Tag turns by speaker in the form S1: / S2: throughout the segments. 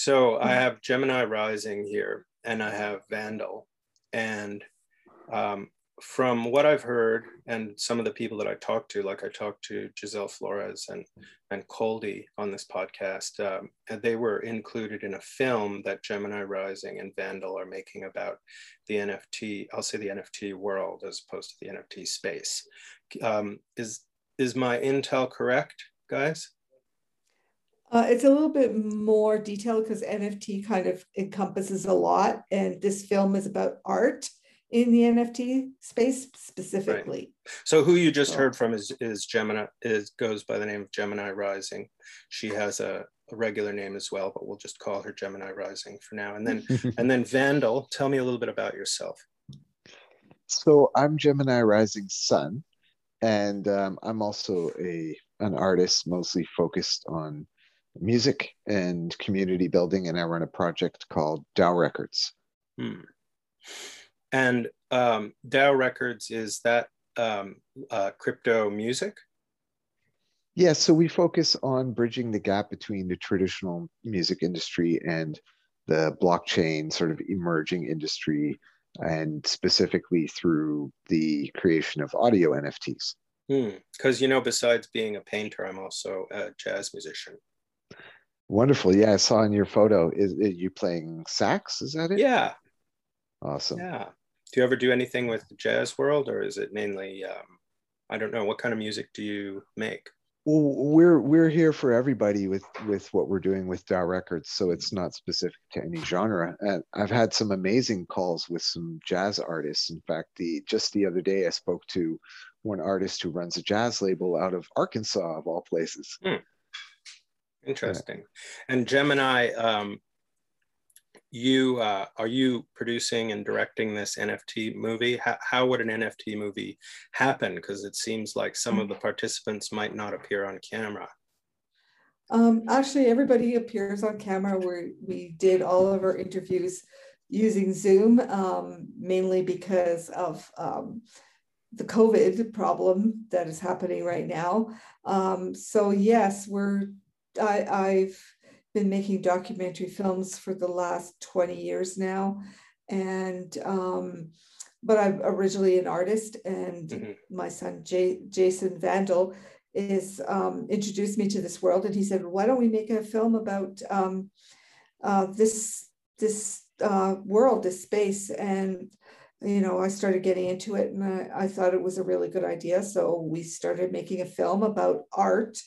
S1: So I have Gemini Rising here, and I have Vandal, and um, from what I've heard and some of the people that I talked to, like I talked to Giselle Flores and and Coldy on this podcast, um, and they were included in a film that Gemini Rising and Vandal are making about the NFT. I'll say the NFT world as opposed to the NFT space. Um, is is my intel correct, guys?
S2: Uh, it's a little bit more detailed because NFT kind of encompasses a lot, and this film is about art in the NFT space specifically.
S1: Right. So who you just so. heard from is is Gemini is goes by the name of Gemini Rising. She has a, a, regular name as well, but we'll just call her Gemini Rising for now. And then and then Vandal, tell me a little bit about yourself.
S3: So I'm Gemini Rising's son, and um, I'm also a an artist, mostly focused on music and community building, and I run a project called DAO Records. Hmm.
S1: And um, DAO Records is that um, uh, crypto music?
S3: Yeah, so we focus on bridging the gap between the traditional music industry and the blockchain sort of emerging industry, and specifically through the creation of audio NFTs.
S1: Because, hmm. you know, besides being a painter, I'm also a jazz musician.
S3: Wonderful. Yeah, I saw in your photo. Is, is you playing sax? Is that it?
S1: Yeah.
S3: Awesome.
S1: Yeah do you ever do anything with the jazz world or is it mainly um, i don't know what kind of music do you make
S3: well we're we're here for everybody with with what we're doing with DAO records so it's not specific to any genre and i've had some amazing calls with some jazz artists in fact the just the other day i spoke to one artist who runs a jazz label out of arkansas of all places hmm.
S1: Interesting and gemini um, you uh, are you producing and directing this NFT movie? How, how would an NFT movie happen? Because it seems like some of the participants might not appear on camera.
S2: Um, actually, everybody appears on camera. We we did all of our interviews using Zoom, um, mainly because of um, the COVID problem that is happening right now. Um, so yes, we're I, I've been making documentary films for the last 20 years now. And, um, but I'm originally an artist, and mm-hmm. my son Jay, Jason Vandal is um, introduced me to this world, and he said, "Why don't we make a film about um, uh, this this uh, world, this space?" And you know, I started getting into it, and I, I, thought it was a really good idea. So we started making a film about art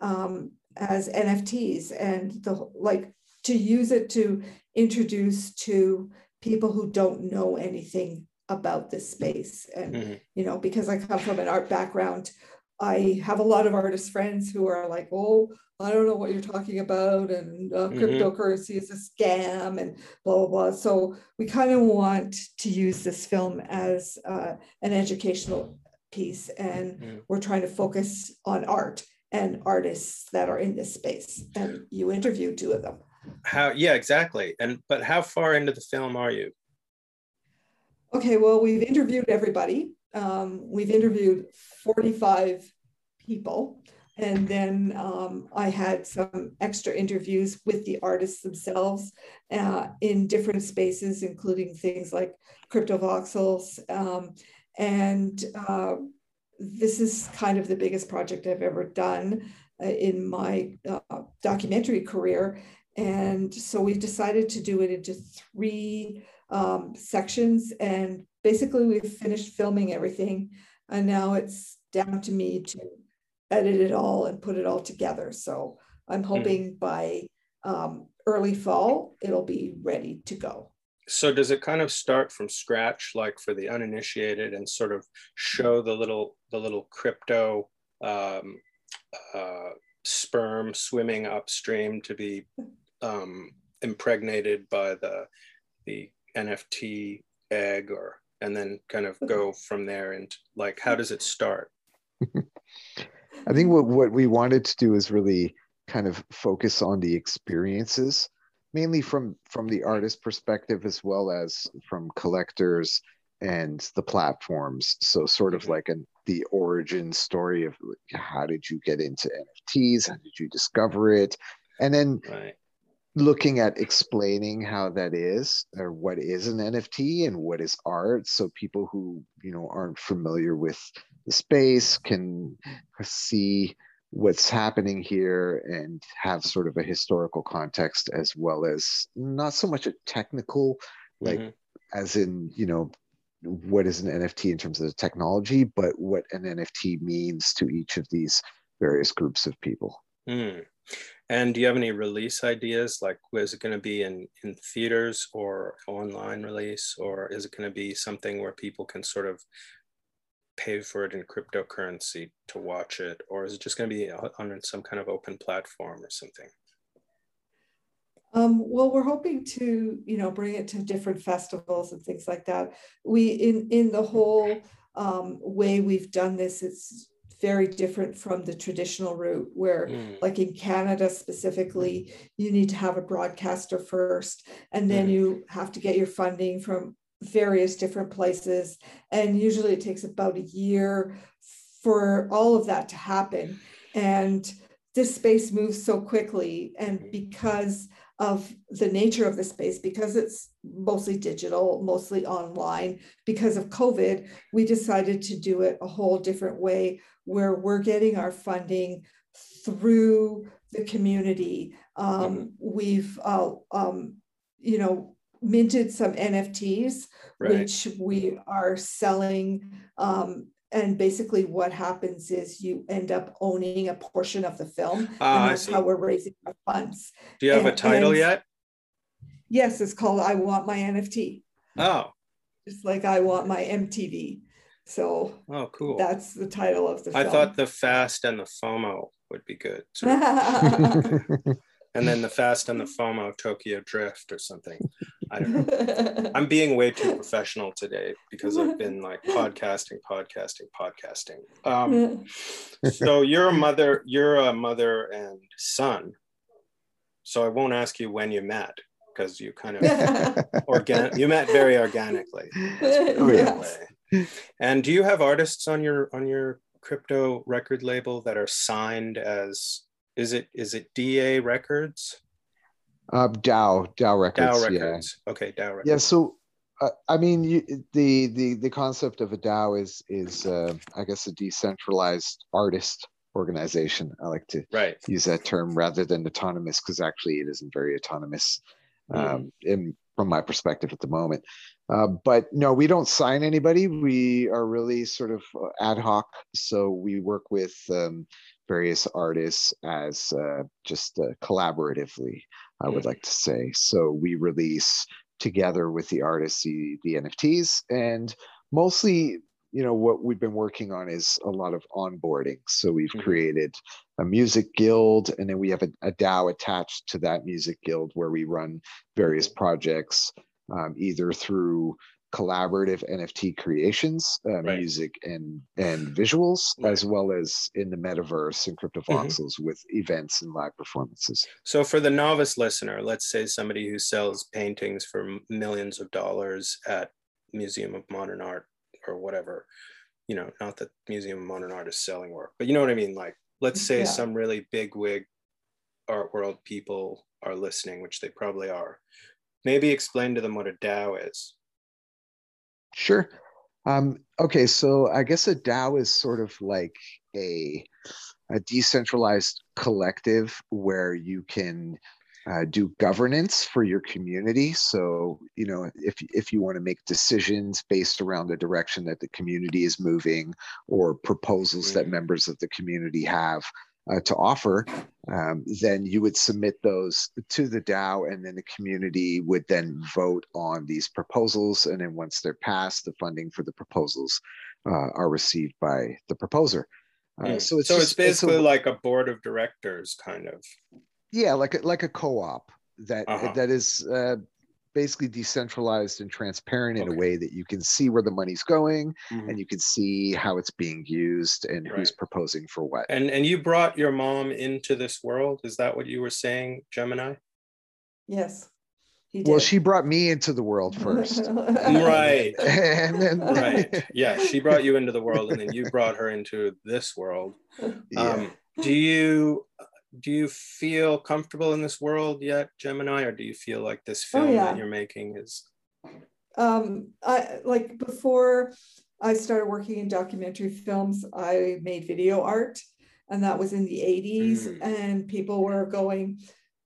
S2: um, as NFTs and the like to use it to introduce to people who don't know anything about this space and mm-hmm. you know because i come from an art background i have a lot of artist friends who are like oh i don't know what you're talking about and uh, mm-hmm. cryptocurrency is a scam and blah blah blah so we kind of want to use this film as uh, an educational piece and mm-hmm. we're trying to focus on art and artists that are in this space. And you interviewed two of them.
S1: How, yeah, exactly. And, but how far into the film are you?
S2: Okay, well, we've interviewed everybody. Um, we've interviewed 45 people. And then um, I had some extra interviews with the artists themselves uh, in different spaces, including things like CryptoVoxels um, and uh, this is kind of the biggest project I've ever done uh, in my uh, documentary career. And so we've decided to do it into three um, sections. And basically, we've finished filming everything. And now it's down to me to edit it all and put it all together. So I'm hmm. hoping mm. by um, early fall, it'll be ready to go
S1: so does it kind of start from scratch like for the uninitiated and sort of show the little the little crypto um, uh, sperm swimming upstream to be um, impregnated by the the nft egg or and then kind of go from there and like how does it start?
S3: I think what, what we wanted to do is really kind of focus on the experiences mainly from from the artist perspective as well as from collectors and the platforms so sort of mm-hmm. like an the origin story of how did you get into nfts how did you discover it and then right. looking at explaining how that is or what is an nft and what is art so people who you know aren't familiar with the space can see what's happening here and have sort of a historical context as well as not so much a technical like mm-hmm. as in you know what is an nft in terms of the technology but what an nft means to each of these various groups of people
S1: mm. and do you have any release ideas like is it going to be in in theaters or online release or is it going to be something where people can sort of pay for it in cryptocurrency to watch it, or is it just going to be on some kind of open platform or something?
S2: Um, well, we're hoping to, you know, bring it to different festivals and things like that. We, in in the whole um, way we've done this, it's very different from the traditional route where mm. like in canada specifically you need to have a broadcaster first and then mm. you have to get your funding from various different places. And usually it takes about a year for all of that to happen. And this space moves so quickly. And because of the nature of the space, because it's mostly digital, mostly online, because of COVID, we decided to do it a whole different way where we're getting our funding through the community. Um, mm-hmm. We've, uh, um, you know, minted some NFTs, right. which we are selling. Um, and basically, what happens is you end up owning a portion of the film.
S1: Ah,
S2: and that's how we're raising our funds.
S1: Do you have and, a title yet?
S2: Yes, it's called I Want My NFT.
S1: Oh.
S2: Just like I Want My MTV. So
S1: oh, cool.
S2: That's the title of the
S1: I
S2: film.
S1: thought the fast and the FOMO would be good. and then the Fast and the FOMO Tokyo Drift or something. I don't know. I'm being way too professional today because I've been like podcasting, podcasting, podcasting. Um, so you're a mother, you're a mother and son. So I won't ask you when you met because you kind of organic, you met very organically. Oh, yes. And do you have artists on your on your crypto record label that are signed as is it is it DA Records?
S3: Uh, DAO DAO Records.
S1: DAO Records. Yeah. Okay, DAO Records.
S3: Yeah. So uh, I mean, you, the the the concept of a DAO is is uh, I guess a decentralized artist organization. I like to
S1: right.
S3: use that term rather than autonomous because actually it isn't very autonomous mm. um, in, from my perspective at the moment. Uh, but no, we don't sign anybody. We are really sort of uh, ad hoc. So we work with um, various artists as uh, just uh, collaboratively, I would mm. like to say. So we release together with the artists the, the NFTs and mostly you know what we've been working on is a lot of onboarding so we've mm-hmm. created a music guild and then we have a, a dao attached to that music guild where we run various projects um, either through collaborative NFT creations, uh, right. music and and visuals, right. as well as in the metaverse and CryptoVoxels mm-hmm. with events and live performances.
S1: So, for the novice listener, let's say somebody who sells paintings for millions of dollars at Museum of Modern Art or whatever, you know, not that Museum of Modern Art is selling work, but you know what I mean. Like, let's say yeah. some really big wig art world people are listening, which they probably are. Maybe explain to them what a DAO is
S3: Sure. Um, okay, so I guess a DAO is sort of like a, a decentralized collective where you can uh, do governance for your community. So, you know, if, if you want to make decisions based around the direction that the community is moving or proposals that mm-hmm. members of the community have, uh, to offer, um, then you would submit those to the DAO, and then the community would then vote on these proposals. And then once they're passed, the funding for the proposals uh, are received by the proposer.
S1: Uh, mm. So it's so just, it's basically it's a, like a board of directors, kind of.
S3: Yeah, like a, like a co-op that uh-huh. that is uh, basically decentralized and transparent in okay. a way that you can see where the money's going mm-hmm. and you can see how it's being used and right. who's proposing for what.
S1: And and you brought your mom into this world. Is that what you were saying, Gemini?
S2: Yes.
S3: Well, she brought me into the world first.
S1: right. and then right. Yeah, she brought you into the world and then you brought her into this world. Yeah. Um, do you do you feel comfortable in this world yet, Gemini, or do you feel like this oh, film oh, yeah. that you're making is?
S2: Um, I like before I started working in documentary films. I made video art, and that was in the 80s, mm. and people were going,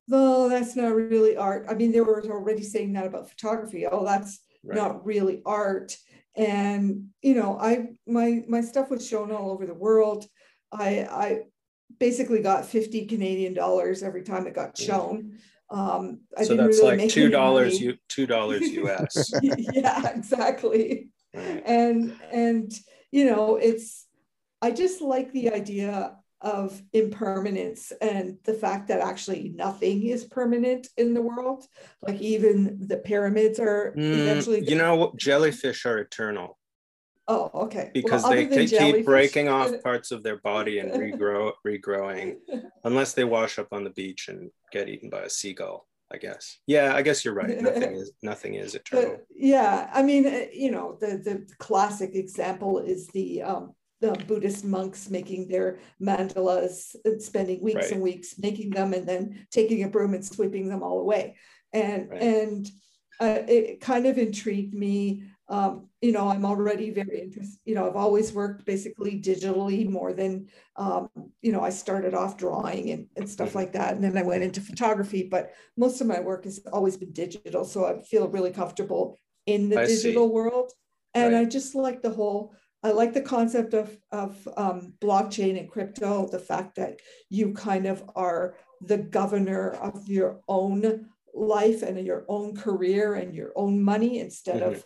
S2: "No, that's not really art." I mean, they were already saying that about photography. Oh, that's right. not really art. And you know, I my my stuff was shown all over the world. I I basically got 50 Canadian dollars every time it got shown. Um,
S1: I so that's really like two dollars you two dollars US.
S2: yeah, exactly. Right. And and you know, it's I just like the idea of impermanence and the fact that actually nothing is permanent in the world. Like even the pyramids are mm, eventually.
S1: You know, jellyfish are eternal.
S2: Oh, okay.
S1: Because well, they, they keep breaking off parts of their body and regrow, regrowing, unless they wash up on the beach and get eaten by a seagull. I guess. Yeah, I guess you're right. Nothing is nothing is eternal.
S2: But, yeah, I mean, uh, you know, the the classic example is the um, the Buddhist monks making their mandalas and spending weeks right. and weeks making them, and then taking a broom and sweeping them all away. And right. and uh, it kind of intrigued me um, you know, I'm already very interested, you know, I've always worked basically digitally more than, um, you know, I started off drawing and, and stuff mm-hmm. like that. And then I went into photography, but most of my work has always been digital. So I feel really comfortable in the I digital see. world. And right. I just like the whole, I like the concept of, of um, blockchain and crypto, the fact that you kind of are the governor of your own life and your own career and your own money instead mm-hmm. of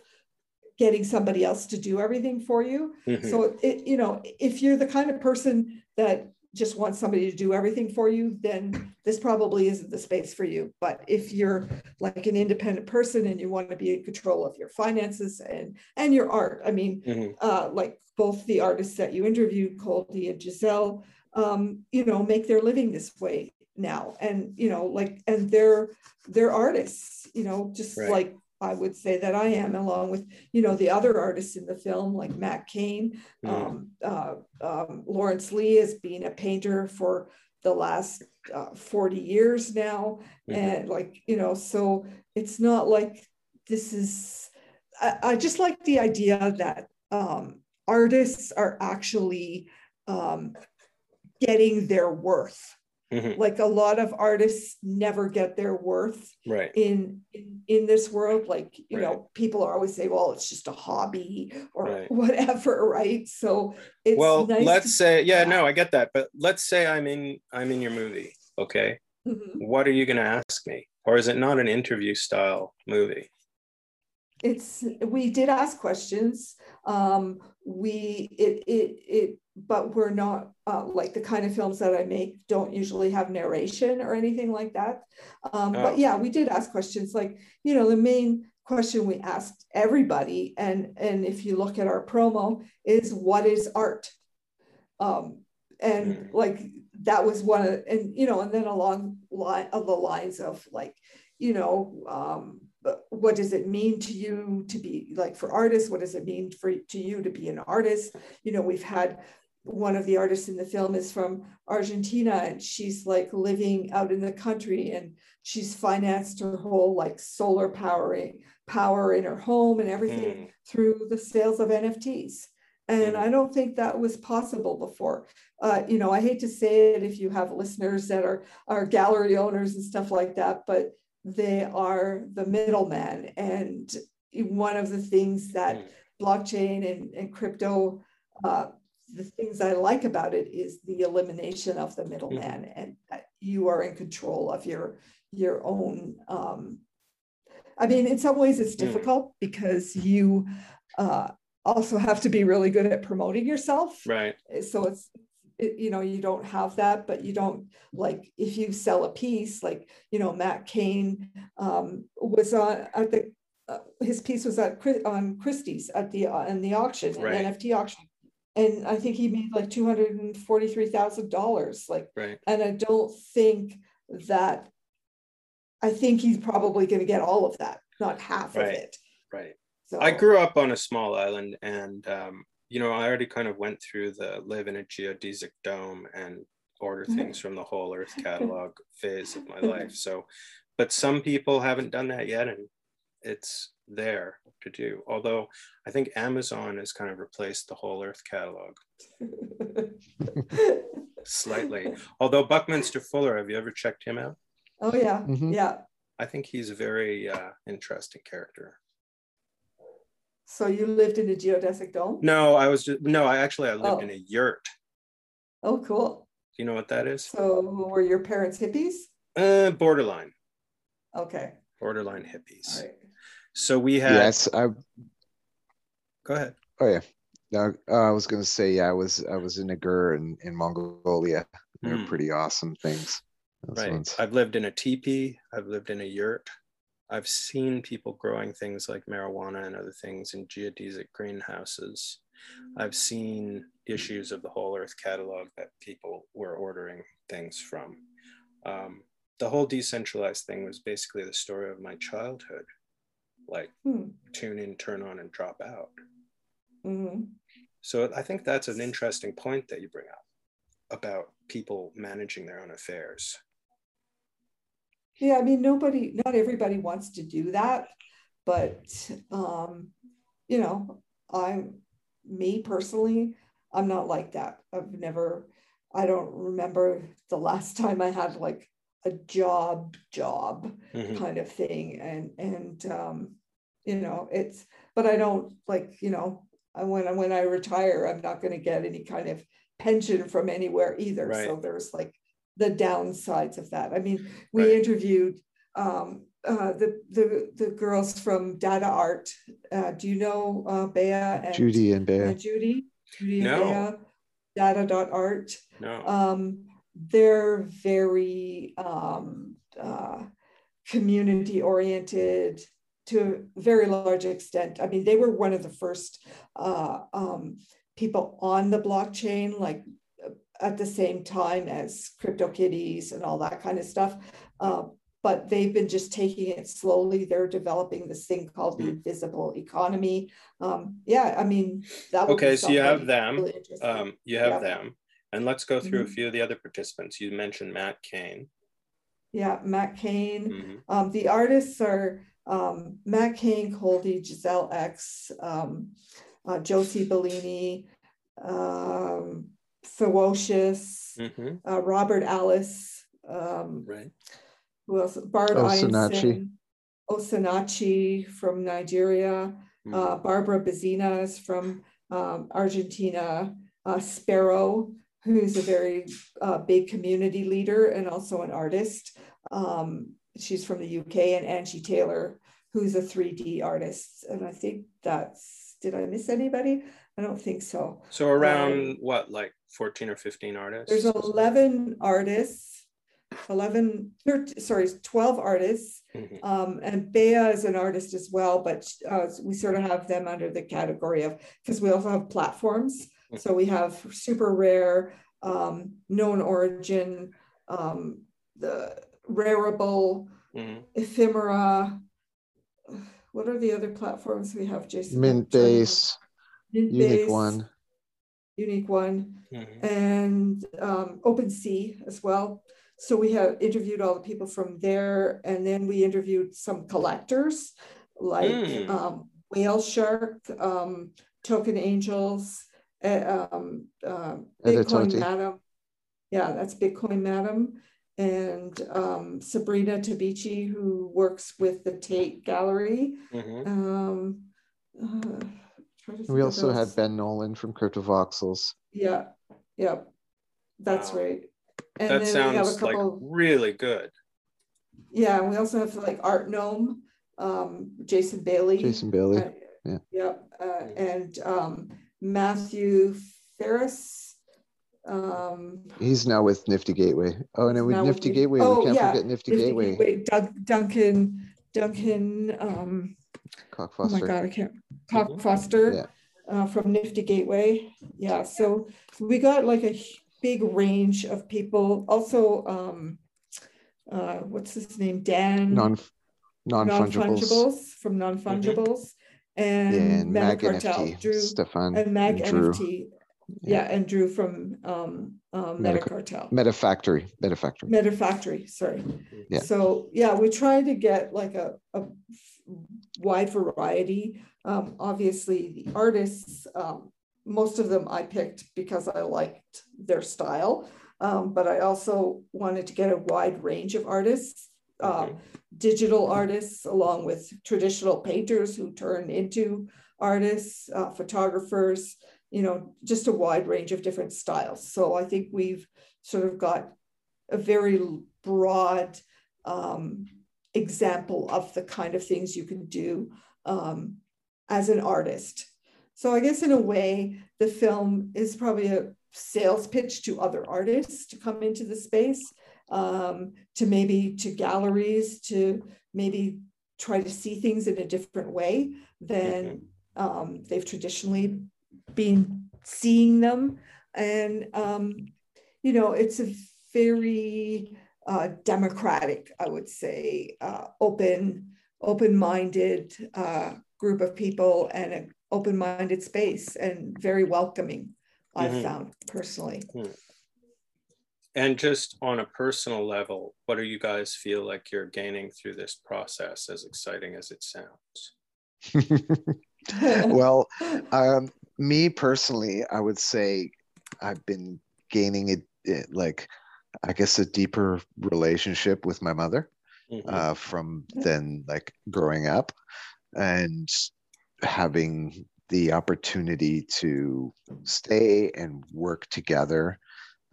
S2: getting somebody else to do everything for you. Mm-hmm. So it, you know, if you're the kind of person that just wants somebody to do everything for you, then this probably isn't the space for you. But if you're like an independent person and you want to be in control of your finances and and your art, I mean, mm-hmm. uh, like both the artists that you interviewed, Coldy and Giselle, um, you know, make their living this way now, and you know, like, and they're they're artists, you know, just right. like I would say that I am, along with you know the other artists in the film, like Matt Kane, mm. um, uh, um, Lawrence Lee has been a painter for the last uh, 40 years now, mm-hmm. and like you know, so it's not like this is. I, I just like the idea that um, artists are actually um, getting their worth Mm-hmm. Like a lot of artists never get their worth
S1: right.
S2: in, in, in this world. Like you right. know, people are always say, "Well, it's just a hobby" or right. whatever, right? So it's
S1: well. Nice let's say, yeah, no, I get that, but let's say I'm in I'm in your movie. Okay, mm-hmm. what are you going to ask me? Or is it not an interview style movie?
S2: It's we did ask questions. Um, we it it it but we're not uh, like the kind of films that I make don't usually have narration or anything like that. Um, oh. But yeah, we did ask questions like, you know, the main question we asked everybody, and, and if you look at our promo, is what is art? Um, and mm. like that was one of, and you know, and then along line of the lines of like, you know, um, what does it mean to you to be like for artists what does it mean for to you to be an artist you know we've had one of the artists in the film is from Argentina and she's like living out in the country and she's financed her whole like solar powering power in her home and everything mm. through the sales of NFTs. And mm. I don't think that was possible before. Uh, you know, I hate to say it if you have listeners that are, are gallery owners and stuff like that, but they are the middleman. And one of the things that mm. blockchain and, and crypto uh, the things I like about it is the elimination of the middleman mm-hmm. and you are in control of your your own um, I mean in some ways it's mm. difficult because you uh, also have to be really good at promoting yourself
S1: right
S2: so it's it, you know you don't have that but you don't like if you sell a piece like you know Matt Kane um, was on at the uh, his piece was at on Christie's at the uh, in the auction right. an NFT auction and I think he made like two hundred and forty-three thousand dollars. Like,
S1: right.
S2: and I don't think that. I think he's probably going to get all of that, not half
S1: right.
S2: of it.
S1: Right. So I grew up on a small island, and um, you know, I already kind of went through the live in a geodesic dome, and order things from the whole earth catalog phase of my life. So but some people haven't done that yet and it's there to do. Although i think amazon has kind of replaced the whole earth catalog. Slightly. Although buckminster fuller have you ever checked him out?
S2: Oh yeah.
S3: Mhm.
S2: yeah.
S1: I think he's a very uh, interesting character
S2: so you lived in a geodesic dome
S1: no i was just no i actually i lived
S2: Oh.
S1: in a yurt
S2: oh cool
S1: do you know what that is
S2: so were your parents hippies
S1: uh, borderline
S2: okay
S1: borderline hippies
S2: all right
S1: so we had
S3: yes, I
S1: go ahead
S3: oh yeah. No, uh, I was gonna say yeah. I was I was in Agur in, in Mongolia. They're
S1: Hmm.
S3: pretty awesome things. Those
S1: Right.
S3: ones.
S1: I've lived in a teepee. I've lived in a yurt. I've seen people growing things like marijuana and other things in geodesic greenhouses. I've seen issues of the Whole Earth catalog that people were ordering things from. Um, the whole decentralized thing was basically the story of my childhood, like
S2: Hmm.
S1: tune in, turn on, and drop out.
S2: Mhm.
S1: So I think that's an interesting point that you bring up about people managing their own affairs.
S2: Yeah, I mean, nobody, not everybody wants to do that, but um, you know, I'm me personally, I'm not like that. I've never, I don't remember the last time I had like a job job
S1: Mhm.
S2: kind of thing. And and um, you know, it's but I don't like, you know, I when I when I retire, I'm not gonna get any kind of pension from anywhere either. So there's like the downsides of that. I mean, we
S1: Right.
S2: interviewed um, uh, the, the the girls from Data Art. Uh, do you know uh, Bea and
S3: Judy and
S2: uh, Judy? Judy and
S1: No.
S2: Bea, Data.art.
S1: No.
S2: Um, they're very um, uh, community oriented to a very large extent. I mean, they were one of the first uh, um, people on the blockchain, like at the same time as CryptoKitties and all that kind of stuff. Um, but they've been just taking it slowly. They're developing this thing called the
S1: Hmm.
S2: invisible economy. Um, yeah, I mean, that
S1: Okay, so you have them.
S2: really.
S1: Um, you have
S2: Yeah.
S1: them. And let's go through a
S2: Mhm.
S1: few of the other participants. You mentioned Matt Kane.
S2: yeah, Matt Kane.
S1: Mhm.
S2: Um, the artists are um, Matt Kane, Coldy, Giselle X, um, uh, Josie Bellini, um, Ferocious,
S1: Mhm.
S2: uh, Robert Alice, um,
S1: Right.
S2: who else? Bard
S3: Osinachi.
S2: Einstein, Osinachi from Nigeria,
S1: Mhm.
S2: uh, Barbara Bazina is from um, Argentina, uh, Sparrow, who's a very uh, big community leader and also an artist. Um, she's from the UK, and Angie Taylor, who's a 3D artist. And I think that's, did I miss anybody? I don't think so.
S1: So around what, like 14 or 15 artists?
S2: There's 11 artists, 11, 13, sorry, 12 artists.
S1: Mhm.
S2: Um, and Bea is an artist as well, but uh, we sort of have them under the category of, because we also have platforms. So we have super rare, um, known origin, um, the Rarible,
S1: Mhm.
S2: Ephimera. What are the other platforms we have, Jason?
S3: Mint base,
S2: Mint
S3: unique
S2: Base,
S3: one.
S2: Unique one
S1: Mhm.
S2: and um, OpenSea as well. So we have interviewed all the people from there, and then we interviewed some collectors like
S1: Mm.
S2: um, Whale Shark, um, Token Angels, uh, um, uh, Bitcoin Madam. Yeah, that's Bitcoin Madam. And um, Sabrina Tabici, who works with the Tate Gallery.
S1: Mhm.
S2: Um, uh, trying to think
S3: We also had. Ben Nolan from Cryptovoxels.
S2: Yeah, yeah, that's
S1: Wow.
S2: right. And
S1: That
S2: then we have a
S1: sounds like really good.
S2: yeah, and we also have like Artnome, um, Jason Bailey.
S3: Jason Bailey.
S2: uh,
S3: yeah.
S2: Yep, uh, and um, Matthew Ferris. Um,
S3: He's now with Nifty Gateway. Oh, and then with
S2: now with
S3: Nifty Gateway,
S2: oh,
S3: we can't
S2: yeah,
S3: forget Nifty,
S2: Nifty
S3: Gateway.
S2: Gateway, Dun- Duncan, Duncan, um,
S3: Cock
S2: oh my God, I can't, Cock. Foster.
S3: Yeah.
S2: uh, from Nifty Gateway. Yeah, so we got like a big range of people. Also, um, uh, what's his name? Dan
S3: Non non fungibles.
S2: Non-Fungibles, from non fungibles, and
S3: Yeah, and Mag
S2: Metacartel,
S3: NFT.
S2: Drew
S3: Stefan
S2: and Mag
S3: and
S2: NFT. yeah, and Drew from um, um,
S3: Medica-
S2: Metacartel.
S3: Metafactory, Metafactory.
S2: Metafactory, sorry.
S3: Yeah.
S2: So, yeah, we try to get like a, a wide variety. Um, obviously, the artists, um, most of them I picked because I liked their style, um, but I also wanted to get a wide range of artists, uh, digital artists, along with traditional painters who turn into artists, uh, photographers, you know, just a wide range of different styles. So I think we've sort of got a very broad um, example of the kind of things you can do um, as an artist. So I guess in a way, the film is probably a sales pitch to other artists to come into the space, um, to maybe to galleries, to maybe try to see things in a different way than um, they've traditionally been seeing them. And, um, you know, it's a very uh, democratic, I would say, uh, open, open-minded uh, group of people and an open-minded space and very welcoming, I've
S1: Mhm.
S2: found personally.
S1: And just on a personal level, what do you guys feel like you're gaining through this process, as exciting as it sounds?
S3: well, um, me personally, I would say I've been gaining it, it like, I guess, a deeper relationship with my mother
S1: Mhm.
S3: uh, from then like growing up and having the opportunity to stay and work together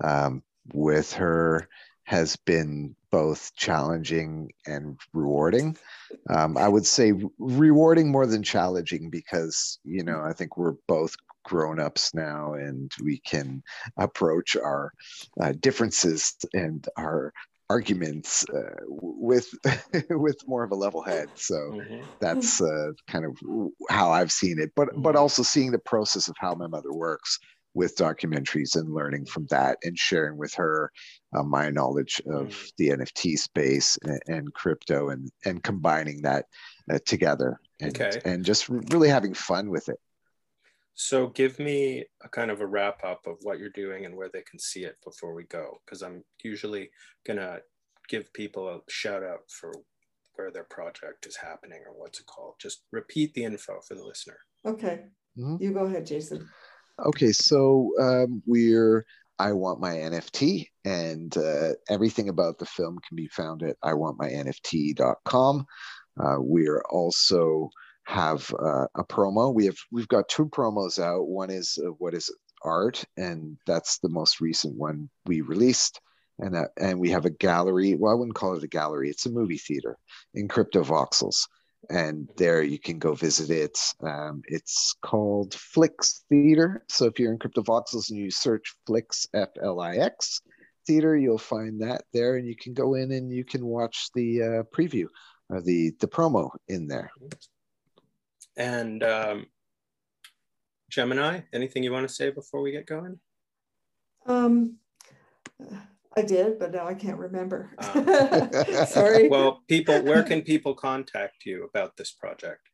S3: um, with her has been both challenging and rewarding. Um, I would say rewarding more than challenging because, you know, I think we're both grown ups now and we can approach our uh, differences and our arguments uh, with with more of a level head so
S1: Mhm.
S3: that's uh, kind of how I've seen it, but but
S1: Mhm.
S3: also seeing the process of how my mother works with documentaries and learning from that and sharing with her uh, my knowledge of
S1: Mhm.
S3: the NFT space and, and crypto and and combining that uh, together and
S1: Okay.
S3: and just really having fun with it.
S1: So give me a kind of a wrap up of what you're doing and where they can see it before we go, because I'm usually gonna give people a shout out for where their project is happening or what's it called. Just repeat the info for the listener.
S2: Okay,
S3: Mhm.
S2: you go ahead, Jason.
S3: Okay, so um, we're I want my NFT, and uh, everything about the film can be found at iwantmynft.com. Uh, we're also have uh, a promo. We have we've got two promos out. One is uh, what is art, and that's the most recent one we released. And that, and we have a gallery. Well, I wouldn't call it a gallery. It's a movie theater in Crypto Voxels and there you can go visit it. Um, it's called Flix Theater. So if you're in Crypto Voxels and you search Flix F L I X Theater, you'll find that there, and you can go in and you can watch the uh, preview or the the promo in there.
S1: And um, Gemini, anything you want to say before we get going?
S2: Um, I did, but now I can't remember.
S1: Ah.
S2: Sorry.
S1: Well, people, where can people contact you about this project?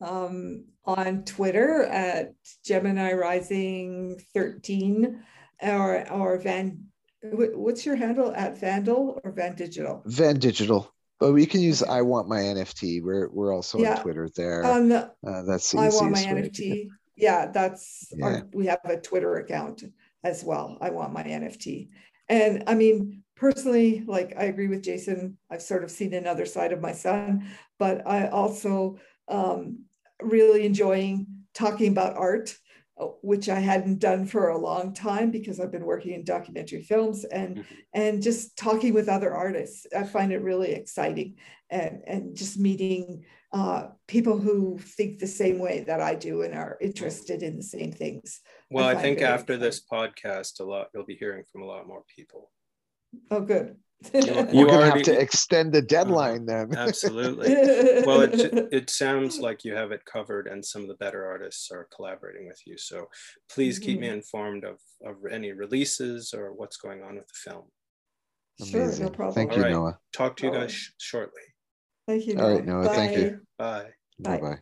S2: um, on Twitter at Gemini Rising 13 or or Van what's your handle at Vandal or Van Digital?
S3: Van Digital. But we can use. I want my NFT. We're we're also
S2: Yeah.
S3: on Twitter there.
S2: The
S3: uh, that's the
S2: I want my
S3: easiest way to get-
S2: NFT. Yeah, that's
S3: Yeah.
S2: our, we have a Twitter account as well. I want my NFT. And I mean, personally, like I agree with Jason. I've sort of seen another side of my son, but I also um, really enjoying talking about art, which I hadn't done for a long time because I've been working in documentary films and
S1: Mhm.
S2: and just talking with other artists. I find it really exciting and and just meeting uh, people who think the same way that I do and are interested in the same things.
S1: Well, I,
S2: find
S1: think after this podcast, a lot you'll be hearing from a lot more people.
S2: Oh, good.
S1: You-
S3: We're
S1: you
S3: gonna have to extend the deadline mm, then.
S1: Absolutely. Well, it, it sounds like you have it covered, and some of the better artists are collaborating with you. So please keep me mm-hmm. informed of, of any releases or what's going on with the film.
S2: Sure, no problem.
S3: Thank
S1: All
S3: you,
S1: right.
S3: Noah.
S1: Talk to you guys sh- shortly.
S2: Thank you.
S3: All right, Noah, thank you.
S1: Bye.
S2: Bye.
S3: Bye bye.